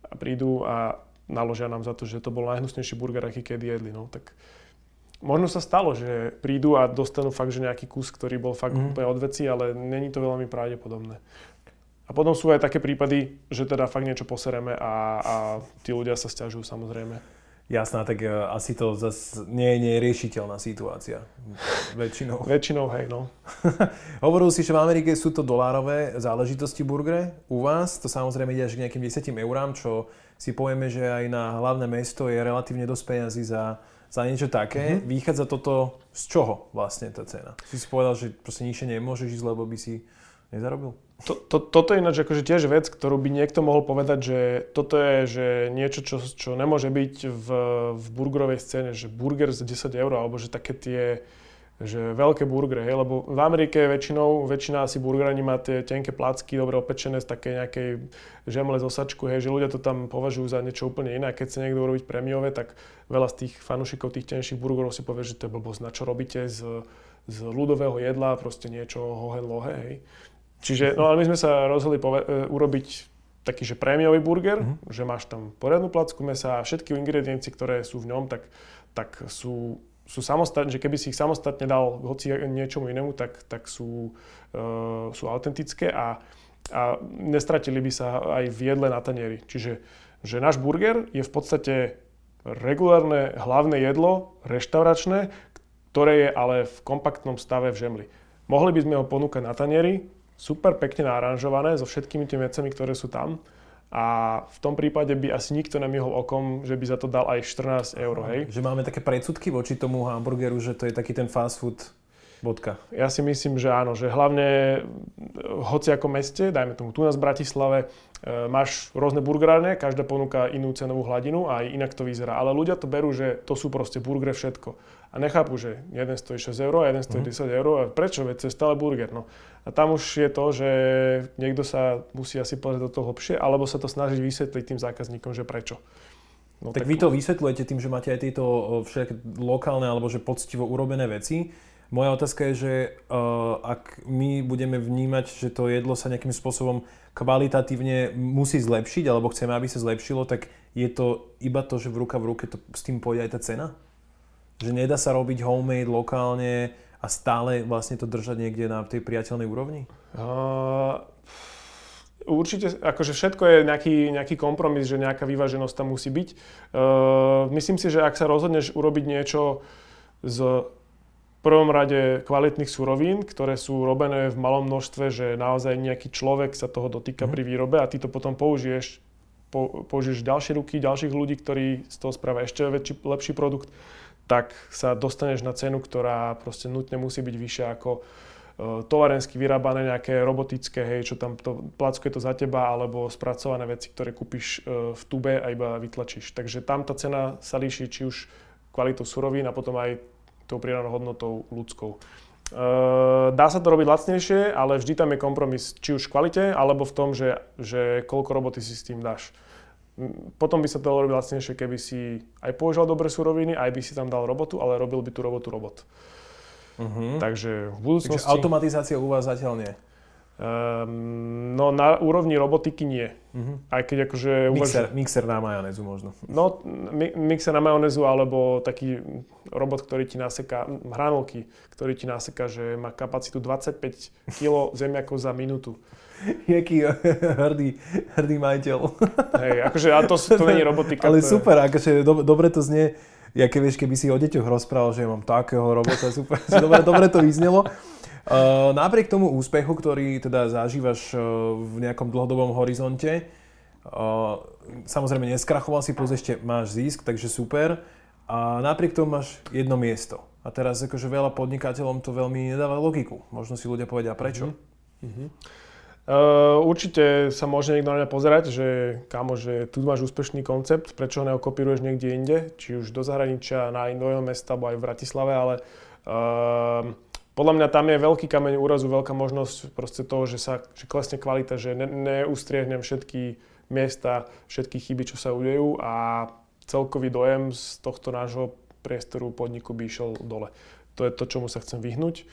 a prídu a naložia nám za to, že to bol najhnusnejší burger, aký kedy jedli. No, tak Možno sa stalo, že prídu a dostanú fakt, že nejaký kus, ktorý bol fakt mm. úplne od veci, ale není to veľmi pravdepodobné. A potom sú aj také prípady, že teda fakt niečo posereme a, a tí ľudia sa stiažujú samozrejme. Jasná, tak uh, asi to zase nie, je riešiteľná situácia. Väčšinou. (laughs) Väčšinou, hej, no. (laughs) Hovoril si, že v Amerike sú to dolárové záležitosti burgery. U vás to samozrejme ide až k nejakým 10 eurám, čo si povieme, že aj na hlavné mesto je relatívne dosť peniazy za, za niečo také. Mm-hmm. Vychádza toto z čoho vlastne tá cena? Si si povedal, že proste nižšie nemôžeš ísť, lebo by si nezarobil? To, to, toto je ináč akože tiež vec, ktorú by niekto mohol povedať, že toto je že niečo, čo, čo nemôže byť v, v burgerovej scéne, že burger za 10 eur, alebo že také tie že veľké burgery, hej, lebo v Amerike väčšinou, väčšina asi burgerani má tie tenké placky, dobre opečené z takej nejakej žemle z osačku, hej, že ľudia to tam považujú za niečo úplne iné. Keď chce niekto urobiť prémiové, tak veľa z tých fanúšikov tých tenších burgerov si povie, že to je blbosť, na čo robíte z, z ľudového jedla, proste niečo hohen lohe, hej. Čiže, no ale my sme sa rozhodli pove- e, urobiť taký, že prémiový burger, mm-hmm. že máš tam poriadnu placku mesa a všetky ingrediencie, ktoré sú v ňom, tak, tak sú sú samostatne, že keby si ich samostatne dal hoci niečomu inému, tak, tak sú, uh, sú autentické a a nestratili by sa aj v jedle na tanieri. Čiže že náš burger je v podstate regulárne hlavné jedlo, reštauračné, ktoré je ale v kompaktnom stave v žemli. Mohli by sme ho ponúkať na tanieri, super pekne naranžované so všetkými tými vecami, ktoré sú tam. A v tom prípade by asi nikto nemihol okom, že by za to dal aj 14 eur, hej? Že máme také predsudky voči tomu hamburgeru, že to je taký ten fast food Bodka. Ja si myslím, že áno, že hlavne hoci ako meste, dajme tomu tu nás v Bratislave, e, máš rôzne burgerárne, každá ponúka inú cenovú hladinu a aj inak to vyzerá. Ale ľudia to berú, že to sú proste burgery všetko. A nechápu, že jeden stojí 6 eur a jeden stojí mm-hmm. 10 eur. A prečo? Veď to je stále burger. No. A tam už je to, že niekto sa musí asi pozrieť do toho hlbšie, alebo sa to snažiť vysvetliť tým zákazníkom, že prečo. No, tak, tak vy to vysvetľujete tým, že máte aj tieto všetky lokálne alebo že poctivo urobené veci. Moja otázka je, že uh, ak my budeme vnímať, že to jedlo sa nejakým spôsobom kvalitatívne musí zlepšiť, alebo chceme, aby sa zlepšilo, tak je to iba to, že v ruka v ruke to, s tým pôjde aj tá cena? Že nedá sa robiť homemade lokálne a stále vlastne to držať niekde na tej priateľnej úrovni? Uh, určite, akože všetko je nejaký, nejaký kompromis, že nejaká vyváženosť tam musí byť. Uh, myslím si, že ak sa rozhodneš urobiť niečo z prvom rade kvalitných surovín, ktoré sú robené v malom množstve, že naozaj nejaký človek sa toho dotýka mm. pri výrobe a ty to potom použiješ, po, použiješ ďalšie ruky, ďalších ľudí, ktorí z toho spravia ešte väčší, lepší produkt, tak sa dostaneš na cenu, ktorá proste nutne musí byť vyššia ako uh, továrensky vyrábané nejaké robotické, hej, čo tam to, plackuje to za teba, alebo spracované veci, ktoré kúpiš uh, v tube a iba vytlačíš. Takže tam tá cena sa líši či už kvalitou surovín a potom aj tou pridanou hodnotou ľudskou. Uh, dá sa to robiť lacnejšie, ale vždy tam je kompromis, či už v kvalite, alebo v tom, že, že koľko roboty si s tým dáš. Potom by sa to dalo robiť lacnejšie, keby si aj používal dobré suroviny, aj by si tam dal robotu, ale robil by tú robotu robot. Uh-huh. Takže v budúcnosti... Takže automatizácia u vás zatiaľ nie? Um, no na úrovni robotiky nie. Uh-huh. Aj keď akože... Mixer, uvaž... mixer na majonézu možno. No, mi, mixer na majonézu alebo taký robot, ktorý ti naseká, hranolky, ktorý ti naseká, že má kapacitu 25 kg zemiakov za minútu. (laughs) Jaký hrdý, hrdý majiteľ. Hej, akože a to, to není robotika. Ale to super, je... akože do, dobre to znie. Ja keď vieš, keby si o deťoch rozprával, že mám takého robota, (laughs) super, dobre, dobre to vyznelo. Uh, napriek tomu úspechu, ktorý teda zažívaš uh, v nejakom dlhodobom horizonte, uh, samozrejme neskrachoval si, plus ešte máš zisk, takže super. A napriek tomu máš jedno miesto. A teraz akože veľa podnikateľom to veľmi nedáva logiku. Možno si ľudia povedia prečo. Uh-huh. Uh, určite sa môže niekto na mňa pozerať, že kámo, že tu máš úspešný koncept, prečo ho neokopíruješ niekde inde, či už do zahraničia, na iného mesta, alebo aj v Bratislave, ale podľa mňa tam je veľký kameň úrazu, veľká možnosť proste toho, že sa že klesne kvalita, že ne, neustriehnem všetky miesta, všetky chyby, čo sa udejú a celkový dojem z tohto nášho priestoru podniku by išiel dole. To je to, čomu sa chcem vyhnúť. E,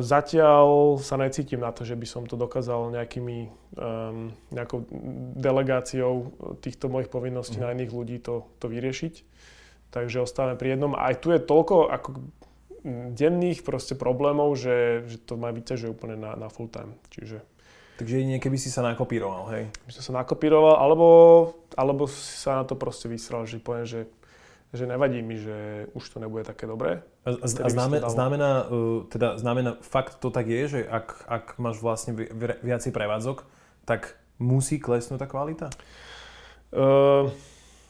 zatiaľ sa necítim na to, že by som to dokázal nejakými, um, nejakou delegáciou týchto mojich povinností mm. na iných ľudí to, to vyriešiť. Takže ostávame pri jednom. Aj tu je toľko ako denných proste problémov, že, že to ma vyťažuje úplne na, na full time. Čiže... Takže jedine, keby si sa nakopíroval, hej? Keby som sa nakopíroval, alebo, alebo sa na to proste vysral, že poviem, že, že nevadí mi, že už to nebude také dobré. A, a, a znamená, znamená, uh, teda znamená, fakt to tak je, že ak, ak máš vlastne vi, viacej prevádzok, tak musí klesnúť tá kvalita? Uh,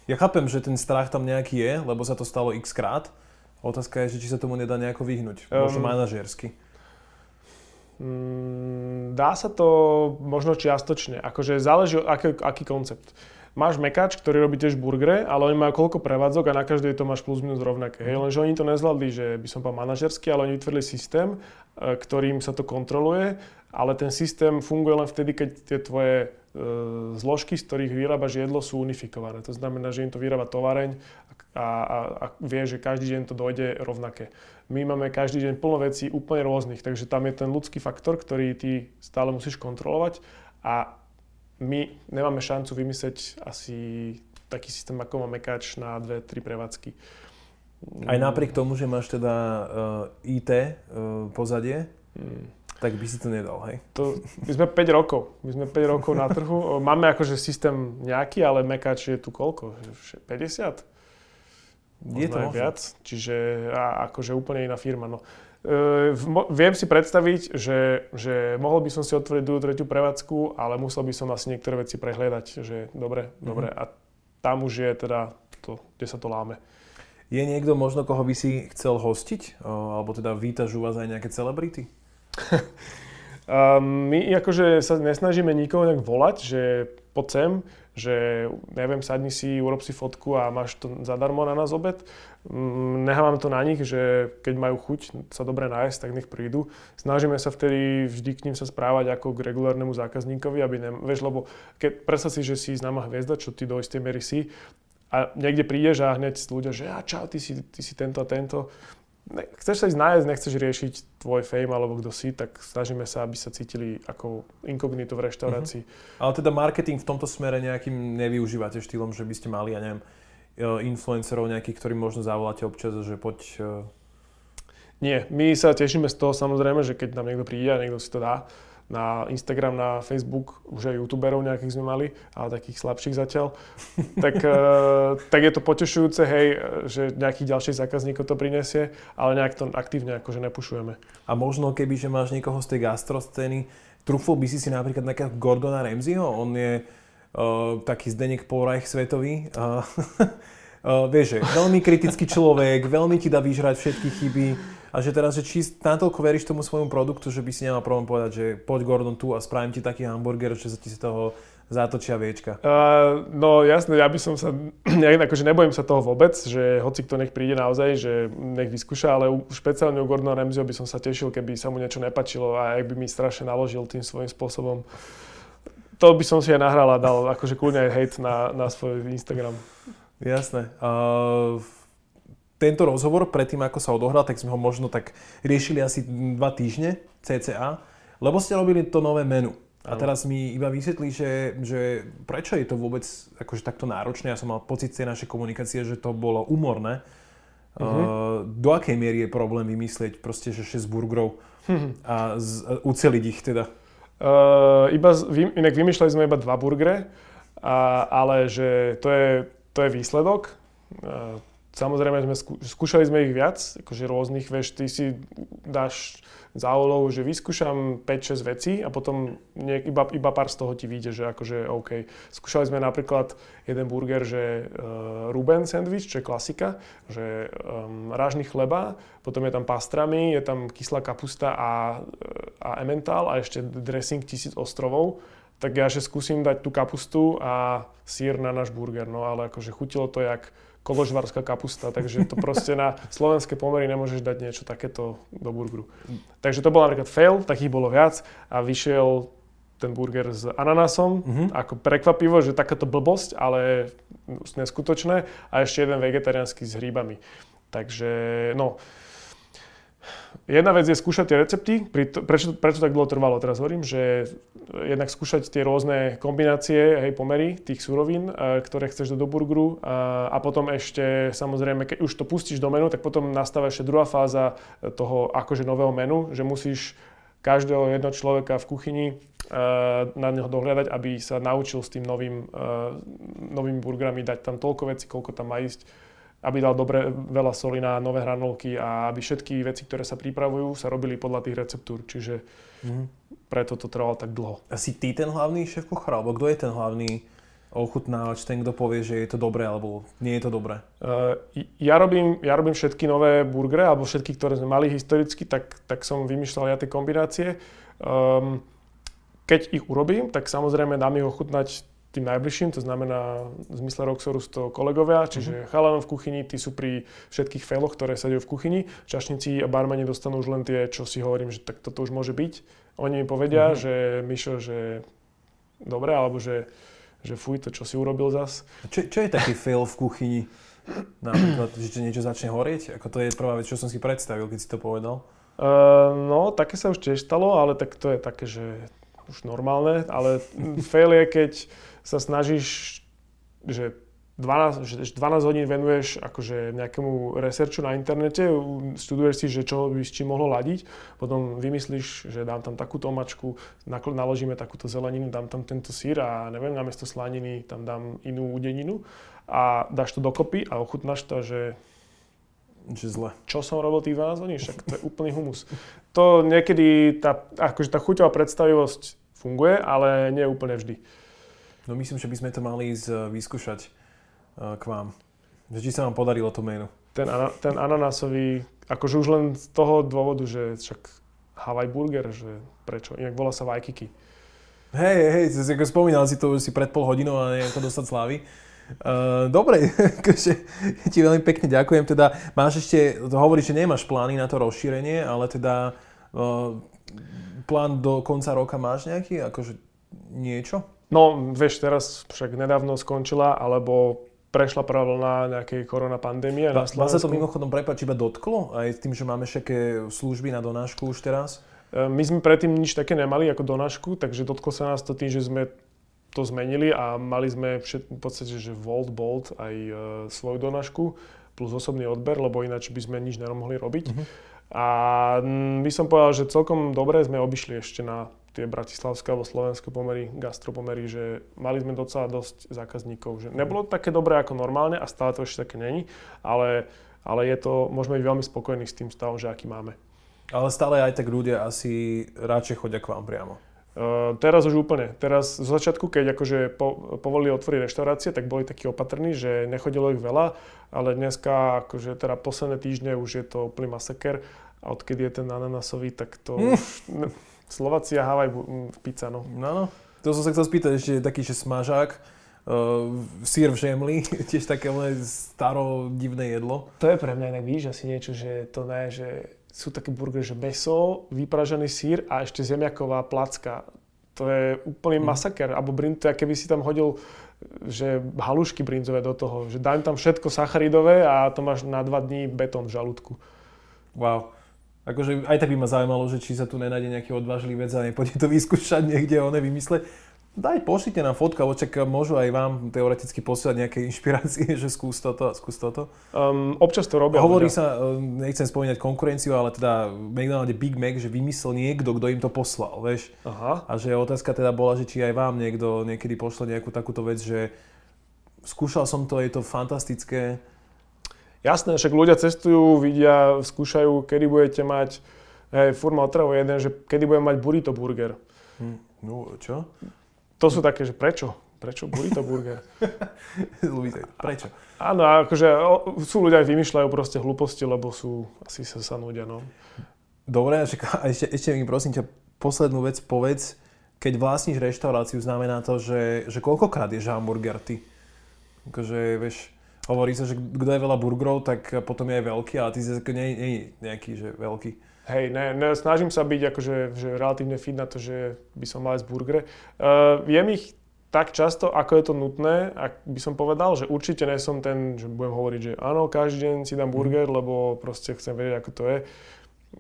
ja chápem, že ten strach tam nejaký je, lebo sa to stalo x krát, Otázka je, že či sa tomu nedá nejako vyhnúť, možno um, manažersky. Mm, dá sa to možno čiastočne, akože záleží aký, aký koncept. Máš mekač, ktorý robí tiež burgery, ale oni majú koľko prevádzok a na každej to máš plus minus rovnaké. Hej, lenže oni to nezvládli, že by som povedal manažersky, ale oni vytvorili systém, e, ktorým sa to kontroluje, ale ten systém funguje len vtedy, keď tie tvoje zložky, z ktorých vyrábaš jedlo, sú unifikované. To znamená, že im to vyrába tovareň a, a, a vie, že každý deň to dojde rovnaké. My máme každý deň plno vecí úplne rôznych, takže tam je ten ľudský faktor, ktorý ty stále musíš kontrolovať a my nemáme šancu vymyslieť asi taký systém, ako má Mekač na dve, tri prevádzky. Aj napriek tomu, že máš teda uh, IT uh, pozadie? Hmm. Tak by si to nedal, hej? To, my sme 5 rokov. My sme 5 rokov na trhu. Máme akože systém nejaký, ale Mekač je tu koľko? 50? Možno je to aj viac. Čiže a, akože úplne iná firma. No. E, viem si predstaviť, že, že mohol by som si otvoriť druhú, tretiu prevádzku, ale musel by som asi niektoré veci prehľadať, že dobre, mm-hmm. dobre. A tam už je teda to, kde sa to láme. Je niekto možno, koho by si chcel hostiť? Alebo teda vítaš u vás aj nejaké celebrity? (laughs) My akože sa nesnažíme nikoho nejak volať, že poď sem, že neviem, sadni si, urob si fotku a máš to zadarmo na nás obed. Um, nechávame to na nich, že keď majú chuť sa dobre nájsť, tak nech prídu. Snažíme sa vtedy vždy k ním sa správať ako k regulárnemu zákazníkovi, aby ne, vieš, lebo keď predstav si, že si známa hviezda, čo ty do istej miery si, a niekde prídeš a hneď ľudia, že a čau, ty si, ty si tento a tento, chceš sa ísť nájsť, nechceš riešiť tvoj fame alebo kto si, tak snažíme sa, aby sa cítili ako inkognito v reštaurácii. Uh-huh. Ale teda marketing v tomto smere nejakým nevyužívate štýlom, že by ste mali, ja neviem, e, influencerov nejakých, ktorí možno zavoláte občas, že poď... E, Nie, my sa tešíme z toho samozrejme, že keď nám niekto príde a niekto si to dá, na Instagram, na Facebook, už aj youtuberov nejakých sme mali, ale takých slabších zatiaľ, (laughs) tak, uh, tak je to potešujúce, hej, že nejakých ďalších zákazníkov to prinesie, ale nejak to aktívne akože nepušujeme. A možno keby, že máš niekoho z tej gastroscény, trúfol by si si napríklad nejakého Gordona Ramsayho, on je uh, taký Zdenek Polreich svetový, uh, (laughs) uh, vieš, veľmi kritický človek, veľmi ti dá vyžrať všetky chyby, a že teraz, že či natoľko veríš tomu svojmu produktu, že by si nemal problém povedať, že poď Gordon tu a spravím ti taký hamburger, že sa ti z toho zátočia viečka. Uh, no jasné, ja by som sa, (clears throat) ja akože nebojím sa toho vôbec, že hoci kto nech príde naozaj, že nech vyskúša, ale u, špeciálne u Gordona Ramseyho by som sa tešil, keby sa mu niečo nepačilo a ak by mi strašne naložil tým svojím spôsobom. To by som si aj nahral a dal akože kľudne aj hate na, na svoj Instagram. Jasné. Uh, tento rozhovor predtým, ako sa odohral, tak sme ho možno tak riešili asi dva týždne, cca, lebo ste robili to nové menu. A teraz mi iba vysvetlí, že, že prečo je to vôbec akože takto náročné. Ja som mal pocit z tej našej komunikácie, že to bolo umorné. Uh-huh. Uh, do akej miery je problém vymyslieť proste, že 6 burgerov uh-huh. a z, uh, uceliť ich teda? Uh, iba, vy, inak vymýšľali sme iba dva burgery, a, ale že to je, to je výsledok. Uh, Samozrejme, sme skú, skúšali sme ich viac, akože rôznych, vieš, ty si dáš za úlohu, že vyskúšam 5-6 vecí a potom nie, iba, iba pár z toho ti vyjde, že akože OK. Skúšali sme napríklad jeden burger, že uh, Ruben sandwich, čo je klasika, že um, rážny chleba, potom je tam pastrami, je tam kyslá kapusta a, a emmental a ešte dressing tisíc ostrovov tak ja že skúsim dať tú kapustu a sír na náš burger, no ale akože chutilo to jak koložvarská kapusta, takže to proste na slovenské pomery nemôžeš dať niečo takéto do burgeru. Takže to bol napríklad fail, takých bolo viac a vyšiel ten burger s ananásom, mm-hmm. ako prekvapivo, že takáto blbosť, ale neskutočné a ešte jeden vegetariánsky s hríbami. Takže, no, Jedna vec je skúšať tie recepty, prečo, prečo tak dlho trvalo, teraz hovorím, že jednak skúšať tie rôzne kombinácie, hej, pomery tých surovín, e, ktoré chceš do burgeru a, a potom ešte, samozrejme, keď už to pustíš do menu, tak potom nastáva ešte druhá fáza toho akože nového menu, že musíš každého jedného človeka v kuchyni uh, na neho dohľadať, aby sa naučil s tým novým, uh, novými burgerami dať tam toľko vecí, koľko tam má ísť aby dal dobre veľa soli na nové hranolky a aby všetky veci, ktoré sa pripravujú, sa robili podľa tých receptúr. Čiže mm. preto to trvalo tak dlho. A si ty ten hlavný šéf kuchár, alebo kto je ten hlavný ochutnávač, ten, kto povie, že je to dobré alebo nie je to dobré? Uh, ja, robím, ja robím všetky nové burgery, alebo všetky, ktoré sme mali historicky, tak, tak som vymýšľal ja tie kombinácie. Um, keď ich urobím, tak samozrejme dám ich ochutnať tým najbližším, to znamená v zmysle Roxoru to kolegovia, čiže uh-huh. chalanom v kuchyni, tí sú pri všetkých failoch, ktoré sa dejú v kuchyni. Čašníci a barmani dostanú už len tie, čo si hovorím, že tak toto už môže byť. Oni mi povedia, uh-huh. že Mišo, že dobre, alebo že, že fuj, to čo si urobil zas. Čo, čo je taký fail v kuchyni? Napríklad, že niečo začne horieť? Ako to je prvá vec, čo som si predstavil, keď si to povedal. Uh, no, také sa už tiež stalo, ale tak to je také, že už normálne, ale fail je, keď sa snažíš, že 12, že 12 hodín venuješ akože nejakému researchu na internete, studuješ si, že čo by s čím mohlo ladiť, potom vymyslíš, že dám tam takúto omačku, naložíme takúto zeleninu, dám tam tento sír a neviem, namiesto slaniny tam dám inú udeninu a dáš to dokopy a ochutnáš to, že že zle. Čo som robil tých 12 hodín? Však to je úplný humus. To niekedy, tá, akože tá chuťová predstavivosť funguje, ale nie úplne vždy. No myslím, že by sme to mali ísť eh, vyskúšať k vám. Že či sa vám podarilo to menu. Ten, ten ananásový, akože už len z toho dôvodu, že však Hawaii Burger, že prečo? Inak volá sa Waikiki. Hej, hej, spomínal si to už si pred pol hodinou a je to dostať slávy. Uh, dobre, (laughs) ti veľmi pekne ďakujem. Teda máš ešte, hovoríš, že nemáš plány na to rozšírenie, ale teda uh, plán do konca roka máš nejaký, akože niečo? No, vieš, teraz však nedávno skončila, alebo prešla prvá vlna nejakej korona pandémie na Slovensku. Vás sa to mimochodom prepáč iba dotklo? Aj tým, že máme všetké služby na donášku už teraz? E, my sme predtým nič také nemali ako donášku, takže dotklo sa nás to tým, že sme to zmenili a mali sme všet, v podstate, že Volt, Bolt aj e, svoju donášku plus osobný odber, lebo ináč by sme nič nemohli robiť. Uh-huh. A by som povedal, že celkom dobre sme obišli ešte na tie bratislavské alebo slovenské pomery, gastropomery, že mali sme docela dosť zákazníkov. Že nebolo to také dobré ako normálne a stále to ešte také není, ale, ale je to, môžeme byť veľmi spokojní s tým stavom, že aký máme. Ale stále aj tak ľudia asi radšej chodia k vám priamo. Uh, teraz už úplne. Teraz z začiatku, keď akože po, povolili otvoriť reštaurácie, tak boli takí opatrní, že nechodilo ich veľa, ale dneska, akože teda posledné týždne už je to úplný masaker a odkedy je ten ananasový, tak to mm. už Slováci a Havaj pizza, no. No, no. To som sa chcel spýtať, ešte taký, že smažák, uh, sír v žemli, (laughs) tiež také staro divné jedlo. To je pre mňa inak, víš, asi niečo, že to ne, že sú také burgery, že meso, vypražený sír a ešte zemiaková placka. To je úplný mm. masaker. Alebo brin, to je, keby si tam hodil že halušky brinzové do toho. Že dám tam všetko sacharidové a to máš na dva dní betón v žalúdku. Wow. Akože aj tak by ma zaujímalo, že či sa tu nenájde nejaký odvážlivý vec a nepôjde to vyskúšať niekde, one vymysle. Daj, pošlite nám fotku, alebo čak môžu aj vám teoreticky posielať nejaké (laughs) inšpirácie, že skús toto, skús toto. Um, občas to robia. Hovorí ľudia. sa, um, nechcem spomínať konkurenciu, ale teda McDonald's Big Mac, že vymyslel niekto, kto im to poslal, vieš. Aha. A že otázka teda bola, že či aj vám niekto niekedy pošle nejakú takúto vec, že skúšal som to, je to fantastické, Jasné, však ľudia cestujú, vidia, skúšajú, kedy budete mať, hej, furt ma jeden, že kedy budem mať burrito burger. Hm, no, čo? To sú také, že prečo? Prečo burrito burger? (laughs) prečo? Áno, akože sú ľudia, vymýšľajú proste hlúposti, lebo sú, asi sa sa nudia, no. Dobre, a ešte, ešte mi prosím ťa, poslednú vec povedz, keď vlastníš reštauráciu, znamená to, že, že koľkokrát ješ hamburger ty? Akože, vieš, hovorí sa, že kto je veľa burgerov, tak potom je aj veľký, ale ty si nie, nie nejaký, že veľký. Hej, ne, ne, snažím sa byť akože, že relatívne fit na to, že by som mal jesť burgery. Uh, jem ich tak často, ako je to nutné, ak by som povedal, že určite nie som ten, že budem hovoriť, že áno, každý deň si dám mhm. burger, lebo proste chcem vedieť, ako to je.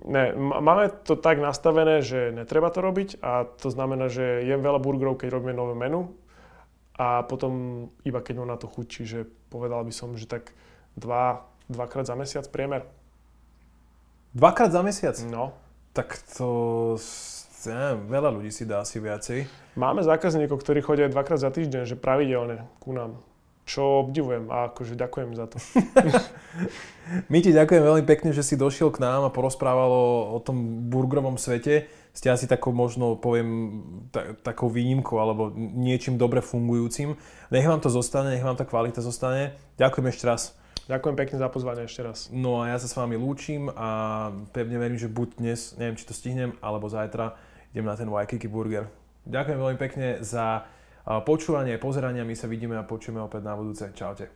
Ne, máme to tak nastavené, že netreba to robiť a to znamená, že jem veľa burgerov, keď robíme nové menu a potom iba keď mám na to chuť, čiže povedal by som, že tak dva, dvakrát za mesiac priemer. Dvakrát za mesiac? No. Tak to, neviem, veľa ľudí si dá asi viacej. Máme zákazníkov, ktorí chodia dvakrát za týždeň, že pravidelne ku nám. Čo obdivujem a akože ďakujem za to. (laughs) My ti ďakujem veľmi pekne, že si došiel k nám a porozprával o, o tom burgerovom svete ste asi takou možno, poviem, ta, takou výnimkou alebo niečím dobre fungujúcim. Nech vám to zostane, nech vám tá kvalita zostane. Ďakujem ešte raz. Ďakujem pekne za pozvanie ešte raz. No a ja sa s vami lúčim a pevne verím, že buď dnes, neviem, či to stihnem, alebo zajtra idem na ten Waikiki Burger. Ďakujem veľmi pekne za počúvanie, pozeranie. My sa vidíme a počujeme opäť na budúce. Čaute.